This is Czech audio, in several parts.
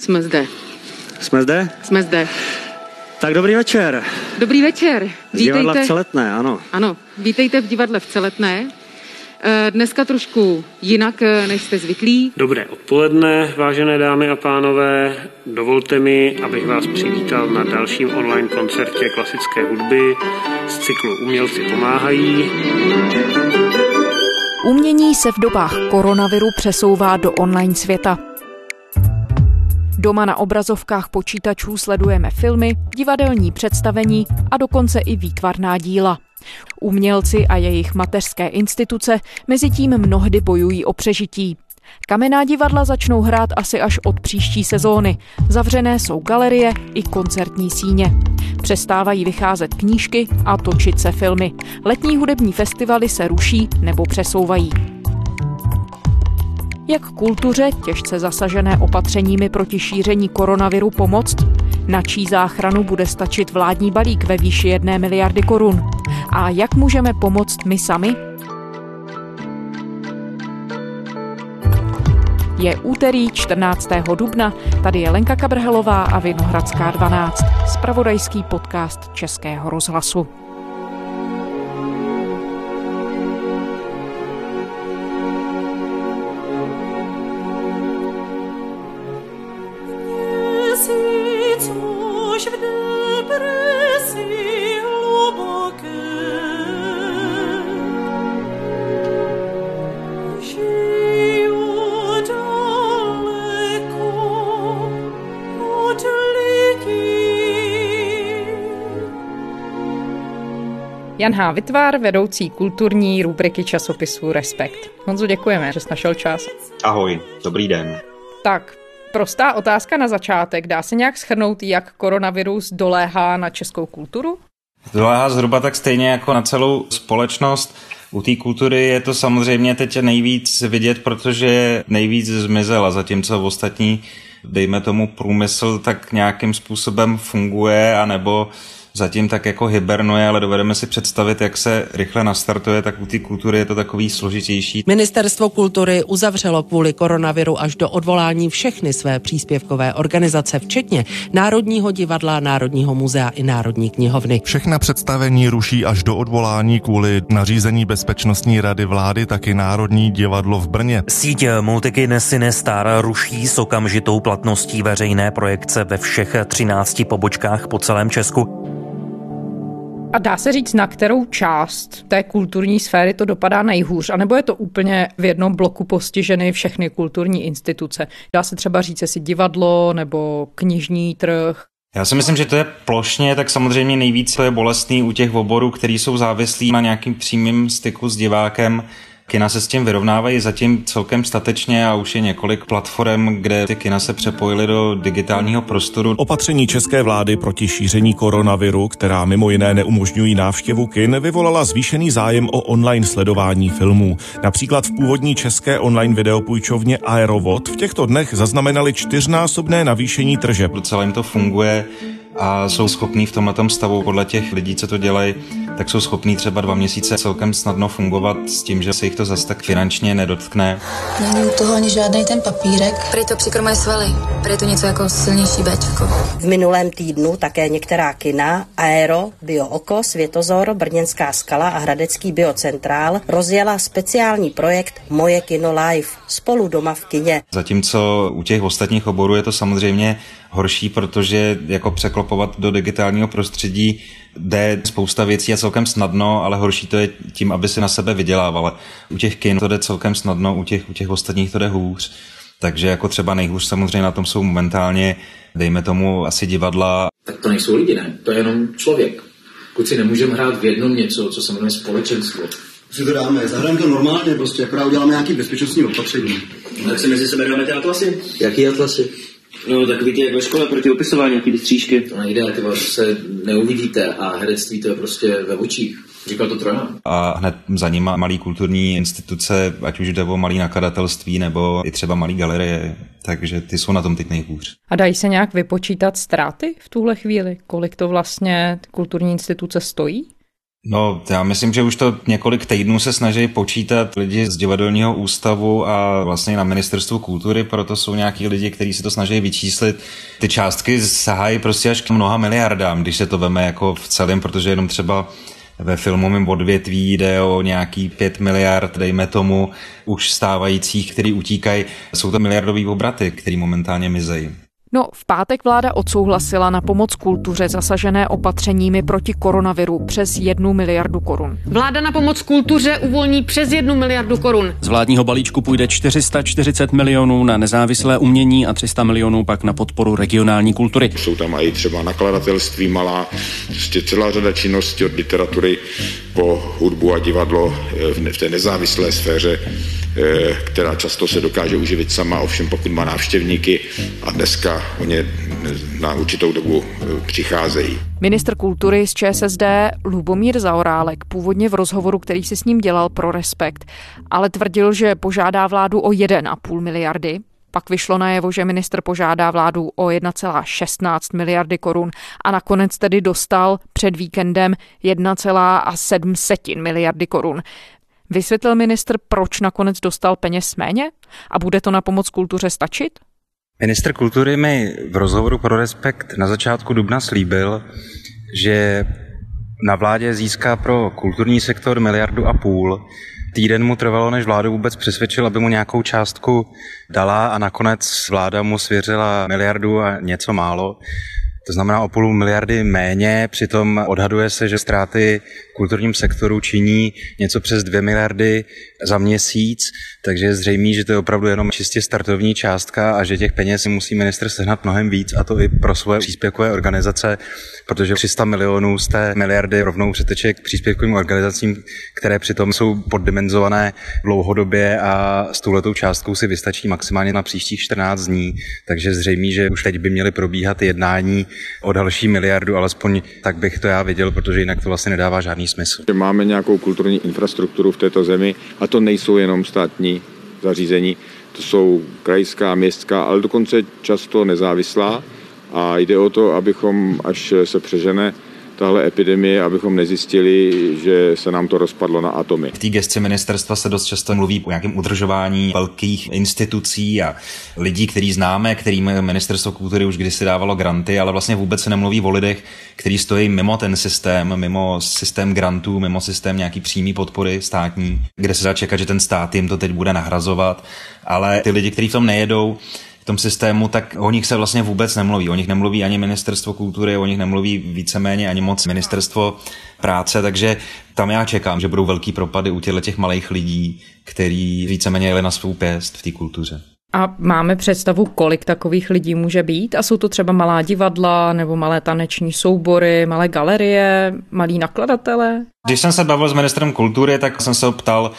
Jsme zde. Jsme zde? Jsme zde. Tak dobrý večer. Dobrý večer. Z divadla v Celetné, ano. Ano, vítejte v divadle v Celetné. Eh, Dneska trošku jinak, eh, než jste zvyklí. Dobré odpoledne, vážené dámy a pánové. Dovolte mi, abych vás přivítal na dalším online koncertě klasické hudby z cyklu Umělci pomáhají. Umění se v dobách koronaviru přesouvá do online světa. Doma na obrazovkách počítačů sledujeme filmy, divadelní představení a dokonce i výtvarná díla. Umělci a jejich mateřské instituce mezi tím mnohdy bojují o přežití. Kamenná divadla začnou hrát asi až od příští sezóny. Zavřené jsou galerie i koncertní síně. Přestávají vycházet knížky a točit se filmy. Letní hudební festivaly se ruší nebo přesouvají. Jak kultuře, těžce zasažené opatřeními proti šíření koronaviru, pomoct? Na čí záchranu bude stačit vládní balík ve výši jedné miliardy korun? A jak můžeme pomoct my sami? Je úterý 14. dubna, tady je Lenka Kabrhelová a Vinohradská 12, spravodajský podcast Českého rozhlasu. Jan H. Vytvár, vedoucí kulturní rubriky časopisu Respekt. Honzo, děkujeme, že jsi našel čas. Ahoj, dobrý den. Tak, prostá otázka na začátek. Dá se nějak schrnout, jak koronavirus doléhá na českou kulturu? Doléhá zhruba tak stejně jako na celou společnost. U té kultury je to samozřejmě teď nejvíc vidět, protože nejvíc zmizela, zatímco v ostatní, dejme tomu průmysl, tak nějakým způsobem funguje, anebo zatím tak jako hibernuje, ale dovedeme si představit, jak se rychle nastartuje, tak u té kultury je to takový složitější. Ministerstvo kultury uzavřelo kvůli koronaviru až do odvolání všechny své příspěvkové organizace, včetně Národního divadla, Národního muzea i Národní knihovny. Všechna představení ruší až do odvolání kvůli nařízení Bezpečnostní rady vlády, taky Národní divadlo v Brně. Síť Multikine Cinestar ruší s okamžitou platností veřejné projekce ve všech 13 pobočkách po celém Česku. A dá se říct, na kterou část té kulturní sféry to dopadá nejhůř? A nebo je to úplně v jednom bloku postiženy všechny kulturní instituce? Dá se třeba říct, jestli divadlo nebo knižní trh? Já si myslím, že to je plošně, tak samozřejmě nejvíc to je bolestný u těch oborů, který jsou závislí na nějakým přímým styku s divákem. Kina se s tím vyrovnávají zatím celkem statečně a už je několik platform, kde ty kina se přepojily do digitálního prostoru. Opatření české vlády proti šíření koronaviru, která mimo jiné neumožňují návštěvu kin, vyvolala zvýšený zájem o online sledování filmů. Například v původní české online videopůjčovně Aerovod v těchto dnech zaznamenali čtyřnásobné navýšení tržeb. Docela jim to funguje a jsou schopní v tomhle stavu podle těch lidí, co to dělají, tak jsou schopní třeba dva měsíce celkem snadno fungovat s tím, že se jich to zase tak finančně nedotkne. Není u toho ani žádný ten papírek. Prý to přikrmuje svaly. Prý to něco jako silnější Bčko. V minulém týdnu také některá kina, Aero, Bio Oko, Světozor, Brněnská skala a Hradecký biocentrál rozjela speciální projekt Moje kino live spolu doma v kině. Zatímco u těch ostatních oborů je to samozřejmě horší, protože jako překlopovat do digitálního prostředí jde spousta věcí a celkem snadno, ale horší to je tím, aby si na sebe vydělávala. U těch kin to jde celkem snadno, u těch, u těch ostatních to jde hůř. Takže jako třeba nejhůř samozřejmě na tom jsou momentálně, dejme tomu, asi divadla. Tak to nejsou lidi, ne? To je jenom člověk. Pokud si nemůžeme hrát v jednom něco, co se jmenuje společenstvo. Si to dáme, zahrajeme to normálně, prostě akorát uděláme nějaký bezpečnostní opatření. Tak si mezi sebe dáme ty atlasy. Jaký atlasy? No, takový ty jak ve škole proti opisování, nějaký ty střížky. To nejde, ty vás se neuvidíte a herectví to je prostě ve očích. Říkal to Trojan. A hned za nima malý kulturní instituce, ať už jde o malý nakladatelství nebo i třeba malý galerie, takže ty jsou na tom teď nejhůř. A dají se nějak vypočítat ztráty v tuhle chvíli? Kolik to vlastně kulturní instituce stojí? No, já myslím, že už to několik týdnů se snaží počítat lidi z divadelního ústavu a vlastně na ministerstvu kultury, proto jsou nějaký lidi, kteří se to snaží vyčíslit. Ty částky sahají prostě až k mnoha miliardám, když se to veme jako v celém, protože jenom třeba ve filmovém odvětví jde o nějaký 5 miliard, dejme tomu, už stávajících, který utíkají. Jsou to miliardové obraty, které momentálně mizejí. No, v pátek vláda odsouhlasila na pomoc kultuře zasažené opatřeními proti koronaviru přes jednu miliardu korun. Vláda na pomoc kultuře uvolní přes jednu miliardu korun. Z vládního balíčku půjde 440 milionů na nezávislé umění a 300 milionů pak na podporu regionální kultury. Jsou tam i třeba nakladatelství malá, prostě celá řada činností od literatury po hudbu a divadlo v té nezávislé sféře Eh, která často se dokáže uživit sama, ovšem pokud má návštěvníky a dneska o ně na určitou dobu eh, přicházejí. Ministr kultury z ČSSD Lubomír Zaorálek původně v rozhovoru, který si s ním dělal pro Respekt, ale tvrdil, že požádá vládu o 1,5 miliardy. Pak vyšlo najevo, že ministr požádá vládu o 1,16 miliardy korun a nakonec tedy dostal před víkendem 1,7 miliardy korun. Vysvětlil ministr, proč nakonec dostal peněz méně? A bude to na pomoc kultuře stačit? Minister kultury mi v rozhovoru pro Respekt na začátku dubna slíbil, že na vládě získá pro kulturní sektor miliardu a půl. Týden mu trvalo, než vládu vůbec přesvědčil, aby mu nějakou částku dala a nakonec vláda mu svěřila miliardu a něco málo. To znamená o půl miliardy méně, přitom odhaduje se, že ztráty kulturním sektoru činí něco přes dvě miliardy za měsíc, takže je zřejmé, že to je opravdu jenom čistě startovní částka a že těch peněz musí minister sehnat mnohem víc a to i pro svoje příspěvkové organizace, protože 300 milionů z té miliardy rovnou přeteče k příspěvkovým organizacím, které přitom jsou poddimenzované dlouhodobě a s touhletou částkou si vystačí maximálně na příštích 14 dní, takže zřejmé, že už teď by měly probíhat jednání o další miliardu, alespoň tak bych to já viděl, protože jinak to vlastně nedává žádný smysl. Máme nějakou kulturní infrastrukturu v této zemi a to nejsou jenom státní zařízení, to jsou krajská, městská, ale dokonce často nezávislá a jde o to, abychom, až se přežene tahle epidemie, abychom nezjistili, že se nám to rozpadlo na atomy. V té gesci ministerstva se dost často mluví o nějakém udržování velkých institucí a lidí, který známe, kterým ministerstvo kultury už kdysi dávalo granty, ale vlastně vůbec se nemluví o lidech, kteří stojí mimo ten systém, mimo systém grantů, mimo systém nějaký přímý podpory státní, kde se dá čekat, že ten stát jim to teď bude nahrazovat, ale ty lidi, kteří v tom nejedou, v tom systému, tak o nich se vlastně vůbec nemluví. O nich nemluví ani ministerstvo kultury, o nich nemluví víceméně ani moc ministerstvo práce, takže tam já čekám, že budou velký propady u těchto těch malých lidí, který víceméně jeli na svou pěst v té kultuře. A máme představu, kolik takových lidí může být? A jsou to třeba malá divadla nebo malé taneční soubory, malé galerie, malí nakladatelé? Když jsem se bavil s ministrem kultury, tak jsem se ho ptal,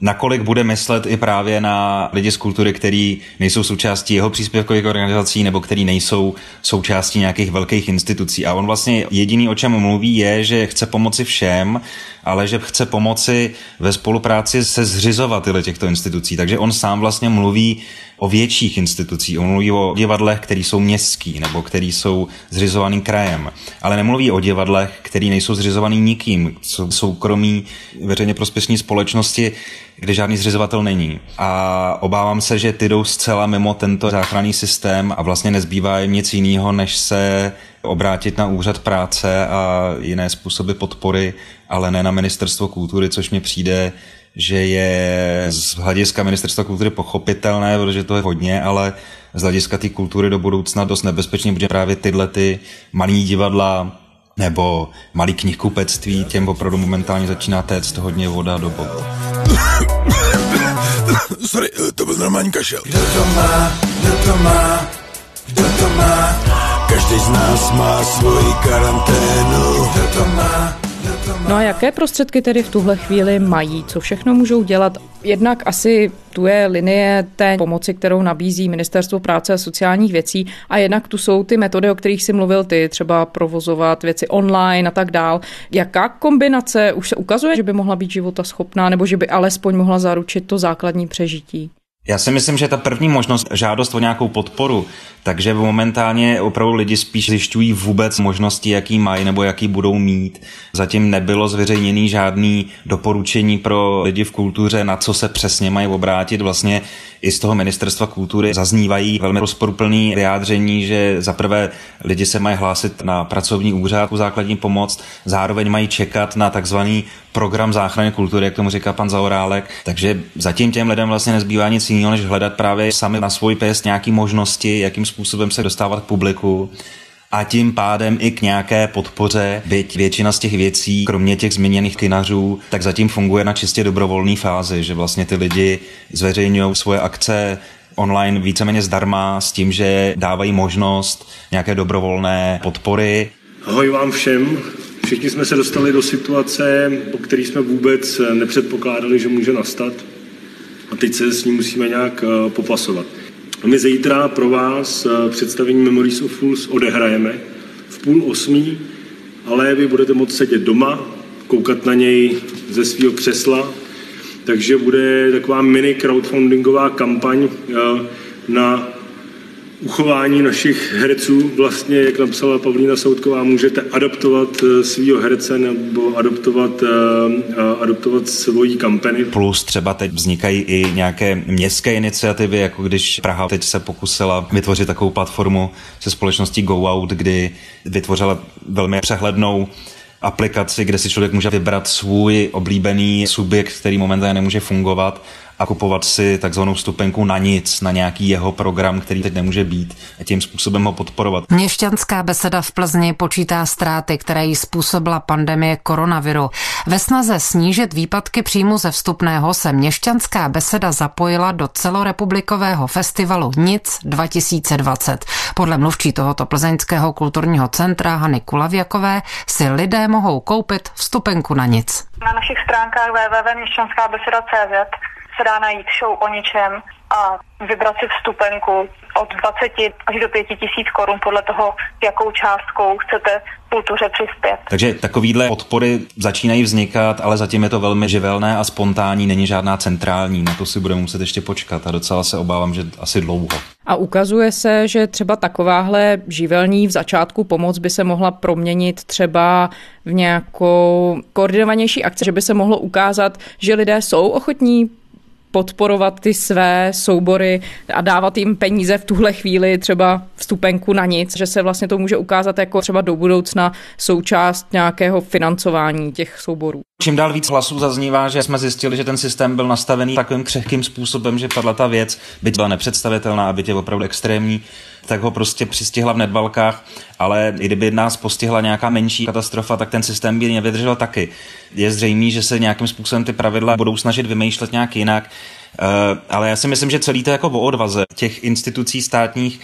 nakolik bude myslet i právě na lidi z kultury, který nejsou součástí jeho příspěvkových organizací nebo který nejsou součástí nějakých velkých institucí. A on vlastně jediný, o čem mluví, je, že chce pomoci všem, ale že chce pomoci ve spolupráci se zřizovateli těchto institucí. Takže on sám vlastně mluví o větších institucích. On mluví o divadlech, které jsou městský nebo které jsou zřizovaný krajem. Ale nemluví o divadlech, které nejsou zřizovaný nikým. Jsou soukromí veřejně prospěšní společnosti, kde žádný zřizovatel není. A obávám se, že ty jdou zcela mimo tento záchranný systém a vlastně nezbývá jim nic jiného, než se obrátit na úřad práce a jiné způsoby podpory, ale ne na ministerstvo kultury, což mi přijde že je z hlediska ministerstva kultury pochopitelné, protože to je hodně, ale z hlediska té kultury do budoucna dost nebezpečný, protože právě tyhle ty malý divadla nebo malý knihkupectví, těm opravdu momentálně začíná téct hodně voda do boku. Sorry, to byl normální kašel. Kdo to má, kdo to má, kdo to má, každý z nás má svoji karanténu. Kdo to má, No a jaké prostředky tedy v tuhle chvíli mají? Co všechno můžou dělat? Jednak asi tu je linie té pomoci, kterou nabízí Ministerstvo práce a sociálních věcí a jednak tu jsou ty metody, o kterých si mluvil ty, třeba provozovat věci online a tak dál. Jaká kombinace už se ukazuje, že by mohla být života schopná nebo že by alespoň mohla zaručit to základní přežití? Já si myslím, že ta první možnost, žádost o nějakou podporu, takže momentálně opravdu lidi spíš zjišťují vůbec možnosti, jaký mají nebo jaký budou mít. Zatím nebylo zveřejněný žádný doporučení pro lidi v kultuře, na co se přesně mají obrátit. Vlastně i z toho ministerstva kultury zaznívají velmi rozporuplný vyjádření, že zaprvé lidi se mají hlásit na pracovní úřad u základní pomoc, zároveň mají čekat na takzvaný program záchrany kultury, jak tomu říká pan Zaorálek. Takže zatím těm lidem vlastně nezbývá nic jiného, než hledat právě sami na svůj pěst nějaké možnosti, jakým způsobem se dostávat k publiku a tím pádem i k nějaké podpoře, byť většina z těch věcí, kromě těch zmíněných kinařů, tak zatím funguje na čistě dobrovolné fázi, že vlastně ty lidi zveřejňují svoje akce online víceméně zdarma s tím, že dávají možnost nějaké dobrovolné podpory. Ahoj vám všem. Všichni jsme se dostali do situace, po které jsme vůbec nepředpokládali, že může nastat. A teď se s ní musíme nějak eh, popasovat. My zítra pro vás eh, představení Memories of Fools odehrajeme v půl osmí, ale vy budete moct sedět doma, koukat na něj ze svého křesla, takže bude taková mini crowdfundingová kampaň eh, na uchování našich herců, vlastně, jak napsala Pavlína Soudková, můžete adaptovat eh, svého herce nebo adaptovat, uh, adaptovat svoji kampany. Plus třeba teď vznikají i nějaké městské iniciativy, jako když Praha teď se pokusila vytvořit takovou platformu se společností Go Out, kdy vytvořila velmi přehlednou aplikaci, kde si člověk může vybrat svůj oblíbený subjekt, který momentálně nemůže fungovat a kupovat si takzvanou stupenku na nic, na nějaký jeho program, který teď nemůže být a tím způsobem ho podporovat. Měšťanská beseda v Plzni počítá ztráty, které jí způsobila pandemie koronaviru. Ve snaze snížit výpadky příjmu ze vstupného se Měšťanská beseda zapojila do celorepublikového festivalu Nic 2020. Podle mluvčí tohoto plzeňského kulturního centra Hany Kulavěkové si lidé mohou koupit vstupenku na nic. Na našich stránkách www.měšťanskábeseda.cz se dá najít show o ničem a vybrat si vstupenku od 20 až do 5 tisíc korun podle toho, jakou částkou chcete kultuře přispět. Takže takovýhle podpory začínají vznikat, ale zatím je to velmi živelné a spontánní, není žádná centrální. Na to si budeme muset ještě počkat a docela se obávám, že asi dlouho. A ukazuje se, že třeba takováhle živelní v začátku pomoc by se mohla proměnit třeba v nějakou koordinovanější akci, že by se mohlo ukázat, že lidé jsou ochotní podporovat ty své soubory a dávat jim peníze v tuhle chvíli, třeba vstupenku na nic, že se vlastně to může ukázat jako třeba do budoucna součást nějakého financování těch souborů. Čím dál víc hlasů zaznívá, že jsme zjistili, že ten systém byl nastavený takovým křehkým způsobem, že padla ta věc, byť byla nepředstavitelná a byť je opravdu extrémní, tak ho prostě přistihla v nedbalkách, ale i kdyby nás postihla nějaká menší katastrofa, tak ten systém by nevydržel taky. Je zřejmé, že se nějakým způsobem ty pravidla budou snažit vymýšlet nějak jinak, eh, ale já si myslím, že celý to jako o odvaze těch institucí státních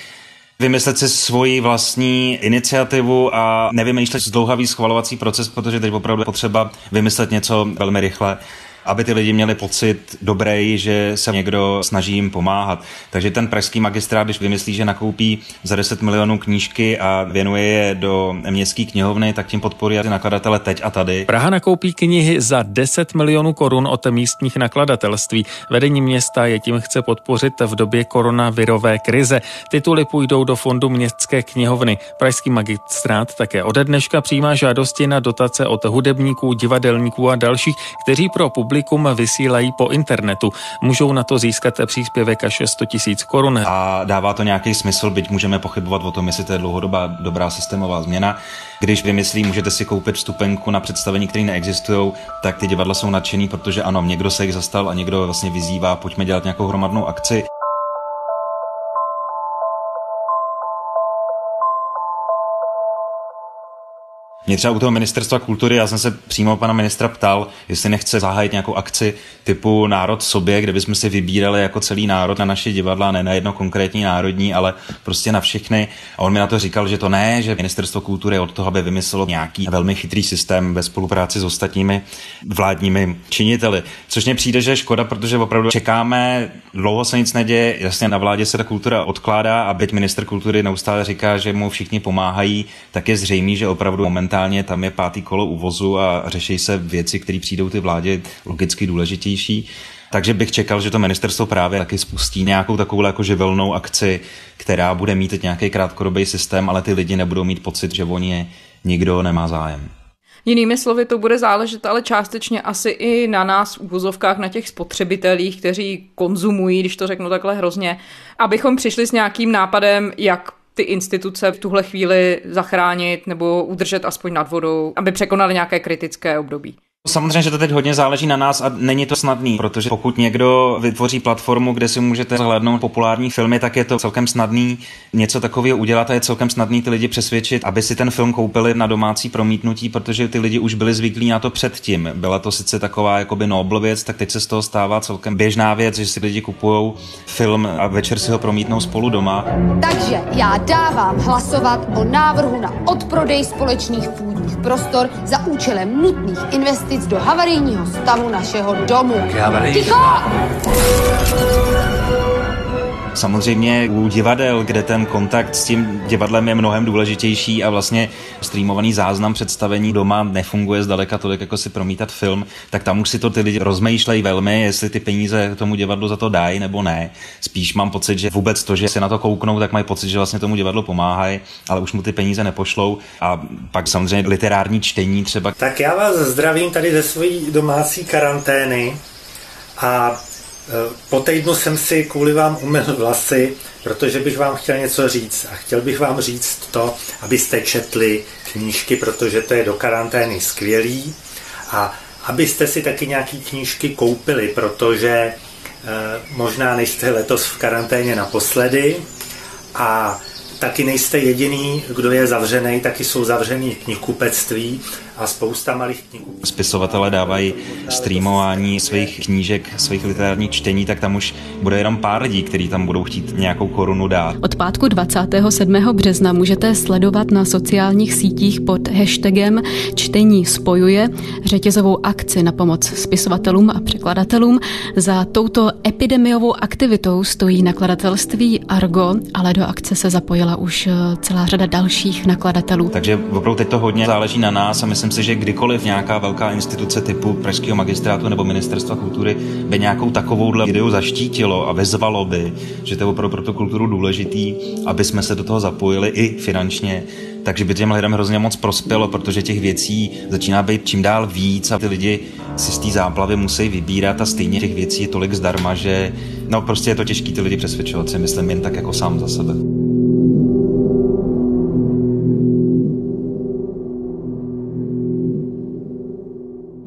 vymyslet si svoji vlastní iniciativu a nevymýšlet zdlouhavý schvalovací proces, protože teď opravdu potřeba vymyslet něco velmi rychle aby ty lidi měli pocit dobrý, že se někdo snaží jim pomáhat. Takže ten pražský magistrát, když vymyslí, že nakoupí za 10 milionů knížky a věnuje je do městské knihovny, tak tím podporuje ty nakladatele teď a tady. Praha nakoupí knihy za 10 milionů korun od místních nakladatelství. Vedení města je tím chce podpořit v době koronavirové krize. Tituly půjdou do fondu městské knihovny. Pražský magistrát také ode dneška přijímá žádosti na dotace od hudebníků, divadelníků a dalších, kteří pro vysílají po internetu. Můžou na to získat příspěvek až 100 tisíc korun. A dává to nějaký smysl, byť můžeme pochybovat o tom, jestli to je dlouhodobá dobrá systémová změna. Když vymyslí, můžete si koupit vstupenku na představení, které neexistují, tak ty divadla jsou nadšený, protože ano, někdo se jich zastal a někdo vlastně vyzývá, pojďme dělat nějakou hromadnou akci. Mě třeba u toho ministerstva kultury, já jsem se přímo pana ministra ptal, jestli nechce zahájit nějakou akci typu Národ sobě, kde bychom si vybírali jako celý národ na naše divadla, ne na jedno konkrétní národní, ale prostě na všechny. A on mi na to říkal, že to ne, že ministerstvo kultury od toho, aby vymyslelo nějaký velmi chytrý systém ve spolupráci s ostatními vládními činiteli. Což mně přijde, že je škoda, protože opravdu čekáme, dlouho se nic neděje, jasně na vládě se ta kultura odkládá a byť minister kultury neustále říká, že mu všichni pomáhají, tak je zřejmé, že opravdu momentálně momentálně tam je pátý kolo uvozu a řeší se věci, které přijdou ty vládě logicky důležitější. Takže bych čekal, že to ministerstvo právě taky spustí nějakou takovou jako živelnou akci, která bude mít nějaký krátkodobý systém, ale ty lidi nebudou mít pocit, že o ně nikdo nemá zájem. Jinými slovy, to bude záležet ale částečně asi i na nás v úvozovkách, na těch spotřebitelích, kteří konzumují, když to řeknu takhle hrozně, abychom přišli s nějakým nápadem, jak ty instituce v tuhle chvíli zachránit nebo udržet aspoň nad vodou, aby překonali nějaké kritické období. Samozřejmě, že to teď hodně záleží na nás a není to snadný, protože pokud někdo vytvoří platformu, kde si můžete zhlédnout populární filmy, tak je to celkem snadný něco takového udělat a je celkem snadný ty lidi přesvědčit, aby si ten film koupili na domácí promítnutí, protože ty lidi už byli zvyklí na to předtím. Byla to sice taková jakoby nobl věc, tak teď se z toho stává celkem běžná věc, že si lidi kupují film a večer si ho promítnou spolu doma. Takže já dávám hlasovat o návrhu na odprodej společných půdních prostor za účelem nutných investic do havarijního stavu našeho domu. Ticho! Samozřejmě u divadel, kde ten kontakt s tím divadlem je mnohem důležitější a vlastně streamovaný záznam představení doma nefunguje zdaleka tolik, jako si promítat film, tak tam už si to ty lidi rozmýšlejí velmi, jestli ty peníze tomu divadlu za to dají nebo ne. Spíš mám pocit, že vůbec to, že se na to kouknou, tak mají pocit, že vlastně tomu divadlu pomáhají, ale už mu ty peníze nepošlou. A pak samozřejmě literární čtení třeba. Tak já vás zdravím tady ze své domácí karantény a po týdnu jsem si kvůli vám umyl vlasy, protože bych vám chtěl něco říct. A chtěl bych vám říct to, abyste četli knížky, protože to je do karantény skvělý. A abyste si taky nějaký knížky koupili, protože e, možná nejste letos v karanténě naposledy. A taky nejste jediný, kdo je zavřený, taky jsou zavřený knihkupectví a spousta malých knihů. Spisovatelé dávají streamování svých knížek, svých literárních čtení, tak tam už bude jenom pár lidí, kteří tam budou chtít nějakou korunu dát. Od pátku 27. března můžete sledovat na sociálních sítích pod hashtagem Čtení spojuje řetězovou akci na pomoc spisovatelům a překladatelům. Za touto epidemiovou aktivitou stojí nakladatelství Argo, ale do akce se zapojila už celá řada dalších nakladatelů. Takže opravdu teď to hodně záleží na nás a myslím si, že kdykoliv nějaká velká instituce typu Pražského magistrátu nebo Ministerstva kultury by nějakou takovouhle ideu zaštítilo a vyzvalo by, že to je opravdu pro tu kulturu důležitý, aby jsme se do toho zapojili i finančně, takže by těm lidem hrozně moc prospělo, protože těch věcí začíná být čím dál víc a ty lidi si z té záplavy musí vybírat a stejně těch věcí je tolik zdarma, že no prostě je to těžké ty lidi přesvědčovat si myslím jen tak jako sám za sebe.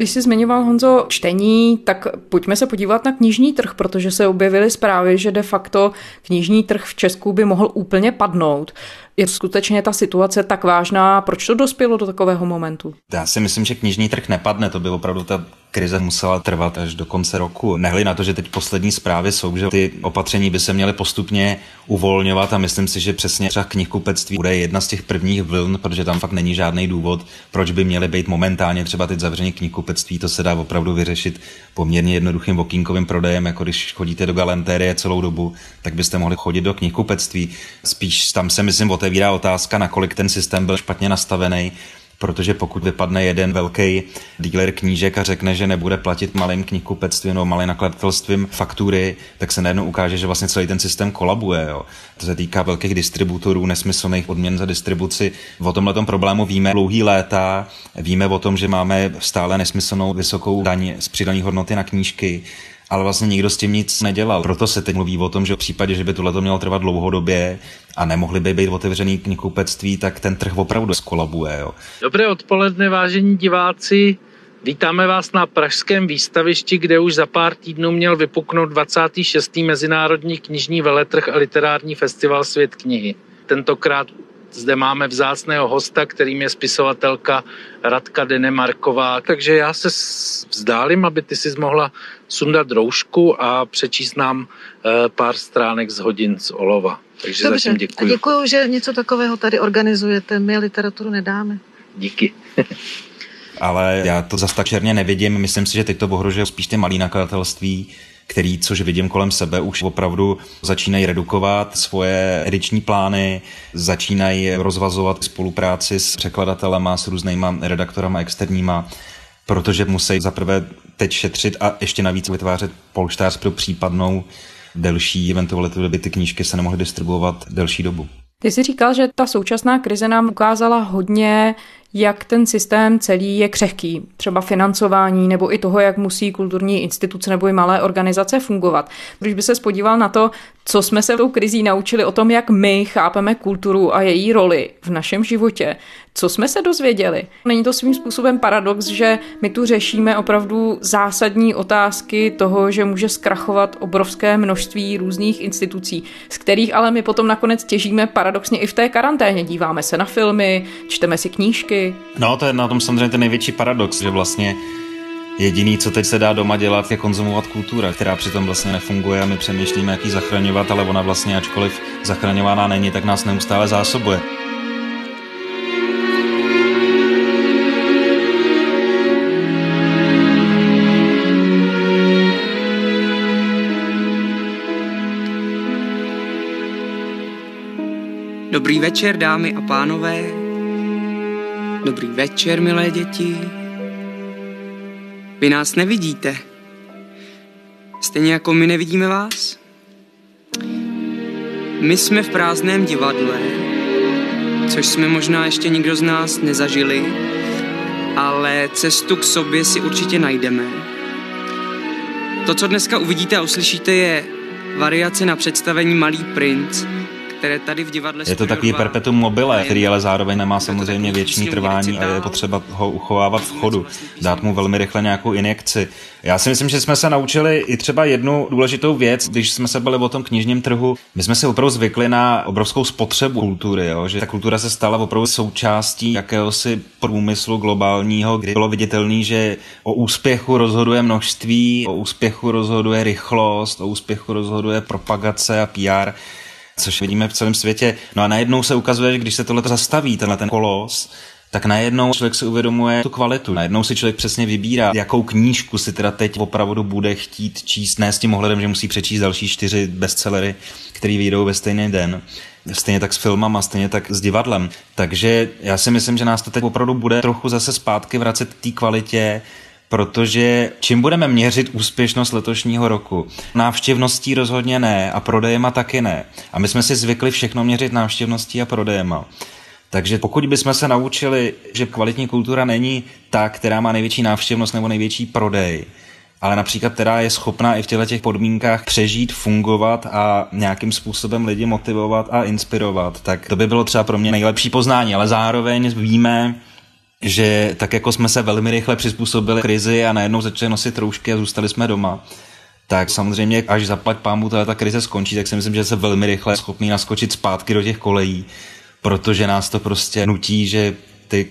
Když jsi zmiňoval, Honzo, čtení, tak pojďme se podívat na knižní trh, protože se objevily zprávy, že de facto knižní trh v Česku by mohl úplně padnout. Je skutečně ta situace tak vážná? Proč to dospělo do takového momentu? Já si myslím, že knižní trh nepadne, to by opravdu ta krize musela trvat až do konce roku. Nehli na to, že teď poslední zprávy jsou, že ty opatření by se měly postupně uvolňovat a myslím si, že přesně třeba knihkupectví bude jedna z těch prvních vln, protože tam fakt není žádný důvod, proč by měly být momentálně třeba teď zavření knihkupectví. To se dá opravdu vyřešit poměrně jednoduchým okýnkovým prodejem, jako když chodíte do galantérie celou dobu, tak byste mohli chodit do knihkupectví. Spíš tam se myslím otevírá otázka, nakolik ten systém byl špatně nastavený protože pokud vypadne jeden velký dealer knížek a řekne, že nebude platit malým knihkupectvím nebo malým nakladatelstvím faktury, tak se najednou ukáže, že vlastně celý ten systém kolabuje. Jo. To se týká velkých distributorů, nesmyslných odměn za distribuci. O tomhle problému víme dlouhý léta, víme o tom, že máme stále nesmyslnou vysokou daň z přidaní hodnoty na knížky, ale vlastně nikdo s tím nic nedělal. Proto se teď mluví o tom, že v případě, že by tohle mělo trvat dlouhodobě a nemohli by být otevřený knihkupectví, tak ten trh opravdu skolabuje. Jo. Dobré odpoledne, vážení diváci. Vítáme vás na Pražském výstavišti, kde už za pár týdnů měl vypuknout 26. Mezinárodní knižní veletrh a literární festival Svět knihy. Tentokrát zde máme vzácného hosta, kterým je spisovatelka Radka Denemarková. Takže já se vzdálím, aby ty si mohla sundat roušku a přečíst nám eh, pár stránek z hodin z olova. Takže Dobře, zatím děkuji. děkuji, že něco takového tady organizujete. My literaturu nedáme. Díky. Ale já to zase tak černě nevidím. Myslím si, že teď to ohrožuje spíš ty malý nakladatelství, který, což vidím kolem sebe, už opravdu začínají redukovat svoje ediční plány, začínají rozvazovat spolupráci s překladatelema, s různýma redaktorama externíma protože musí zaprvé teď šetřit a ještě navíc vytvářet polštář pro případnou delší eventualitu, kdyby ty knížky se nemohly distribuovat delší dobu. Ty jsi říkal, že ta současná krize nám ukázala hodně, jak ten systém celý je křehký, třeba financování nebo i toho, jak musí kulturní instituce nebo i malé organizace fungovat. Když by se spodíval na to, co jsme se tou krizí naučili o tom, jak my chápeme kulturu a její roli v našem životě, co jsme se dozvěděli? Není to svým způsobem paradox, že my tu řešíme opravdu zásadní otázky toho, že může zkrachovat obrovské množství různých institucí, z kterých ale my potom nakonec těžíme paradoxně i v té karanténě. Díváme se na filmy, čteme si knížky. No, to je na tom samozřejmě ten největší paradox, že vlastně Jediný, co teď se dá doma dělat, je konzumovat kultura, která přitom vlastně nefunguje a my přemýšlíme, jak ji zachraňovat, ale ona vlastně, ačkoliv zachraňována není, tak nás neustále zásobuje. Dobrý večer, dámy a pánové. Dobrý večer, milé děti. Vy nás nevidíte. Stejně jako my nevidíme vás. My jsme v prázdném divadle, což jsme možná ještě nikdo z nás nezažili, ale cestu k sobě si určitě najdeme. To, co dneska uvidíte a uslyšíte, je variace na představení Malý princ, které tady v divadle Je to takový perpetuum mobile, který ale zároveň nemá samozřejmě věčný trvání a je potřeba ho uchovávat v chodu, dát mu velmi rychle nějakou injekci. Já si myslím, že jsme se naučili i třeba jednu důležitou věc, když jsme se byli o tom knižním trhu. My jsme si opravdu zvykli na obrovskou spotřebu kultury, jo? že ta kultura se stala opravdu součástí jakéhosi průmyslu globálního, kdy bylo viditelné, že o úspěchu rozhoduje množství, o úspěchu rozhoduje rychlost, o úspěchu rozhoduje propagace a PR což vidíme v celém světě. No a najednou se ukazuje, že když se tohle zastaví, tenhle ten kolos, tak najednou člověk si uvědomuje tu kvalitu. Najednou si člověk přesně vybírá, jakou knížku si teda teď opravdu bude chtít číst, ne s tím ohledem, že musí přečíst další čtyři bestsellery, který vyjdou ve stejný den. Stejně tak s filmama, stejně tak s divadlem. Takže já si myslím, že nás to teď opravdu bude trochu zase zpátky vracet k té kvalitě, protože čím budeme měřit úspěšnost letošního roku? Návštěvností rozhodně ne a prodejema taky ne. A my jsme si zvykli všechno měřit návštěvností a prodejema. Takže pokud bychom se naučili, že kvalitní kultura není ta, která má největší návštěvnost nebo největší prodej, ale například která je schopná i v těchto těch podmínkách přežít, fungovat a nějakým způsobem lidi motivovat a inspirovat, tak to by bylo třeba pro mě nejlepší poznání, ale zároveň víme, že tak jako jsme se velmi rychle přizpůsobili krizi a najednou začali nosit roušky a zůstali jsme doma, tak samozřejmě až zaplať pámu ta krize skončí, tak si myslím, že se velmi rychle schopný naskočit zpátky do těch kolejí, protože nás to prostě nutí, že ty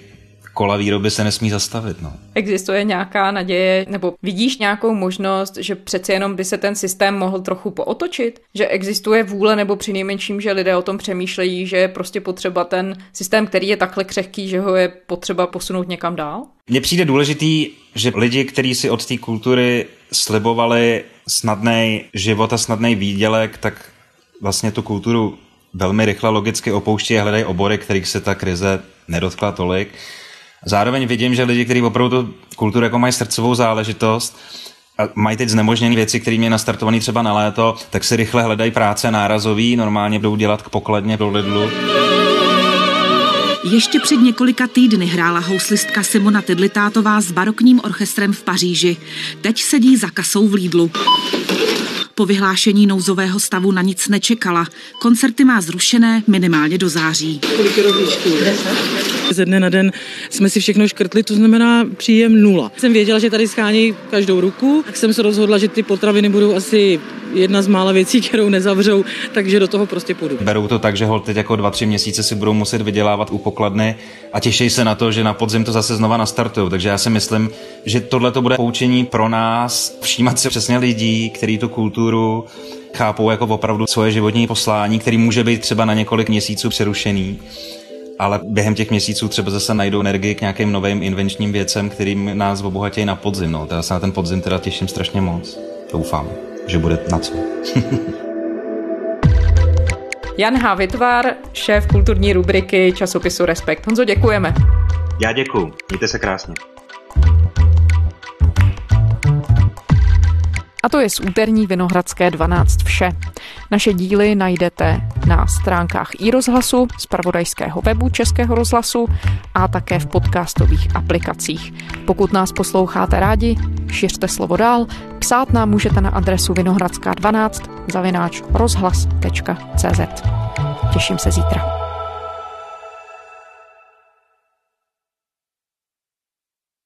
kola výroby se nesmí zastavit. No. Existuje nějaká naděje, nebo vidíš nějakou možnost, že přeci jenom by se ten systém mohl trochu pootočit? Že existuje vůle nebo přinejmenším, že lidé o tom přemýšlejí, že je prostě potřeba ten systém, který je takhle křehký, že ho je potřeba posunout někam dál? Mně přijde důležitý, že lidi, kteří si od té kultury slibovali snadný život a snadný výdělek, tak vlastně tu kulturu velmi rychle logicky opouští a hledají obory, kterých se ta krize nedotkla tolik. Zároveň vidím, že lidi, kteří opravdu tu kulturu jako mají srdcovou záležitost, a mají teď znemožněné věci, které mě nastartované třeba na léto, tak si rychle hledají práce nárazový, normálně budou dělat k pokladně do Lidlu. Ještě před několika týdny hrála houslistka Simona Tydlitátová s barokním orchestrem v Paříži. Teď sedí za kasou v Lídlu. Po vyhlášení nouzového stavu na nic nečekala. Koncerty má zrušené minimálně do září. Kolik je Ze dne na den jsme si všechno škrtli, to znamená příjem nula. Jsem věděla, že tady schání každou ruku, tak jsem se rozhodla, že ty potraviny budou asi jedna z mála věcí, kterou nezavřou, takže do toho prostě půjdu. Berou to tak, že ho teď jako dva, tři měsíce si budou muset vydělávat u pokladny a těší se na to, že na podzim to zase znova nastartují. Takže já si myslím, že tohle to bude poučení pro nás, všímat se přesně lidí, kteří tu kulturu chápou jako opravdu svoje životní poslání, který může být třeba na několik měsíců přerušený ale během těch měsíců třeba zase najdou energii k nějakým novým invenčním věcem, kterým nás obohatějí na podzim. No. Já se na ten podzim teda těším strašně moc. Doufám že bude na co. Jan H. Vytvar, šéf kulturní rubriky časopisu Respekt. Honzo, děkujeme. Já děkuju. Mějte se krásně. A to je z úterní Vinohradské 12 vše. Naše díly najdete na stránkách i rozhlasu, z pravodajského webu Českého rozhlasu a také v podcastových aplikacích. Pokud nás posloucháte rádi, šiřte slovo dál, psát nám můžete na adresu vinohradská12 zavináč rozhlas.cz. Těším se zítra.